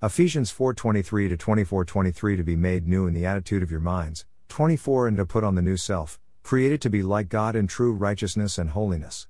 Ephesians 4:23 to 24:23 to be made new in the attitude of your minds, 24 and to put on the new self, created to be like God in true righteousness and holiness.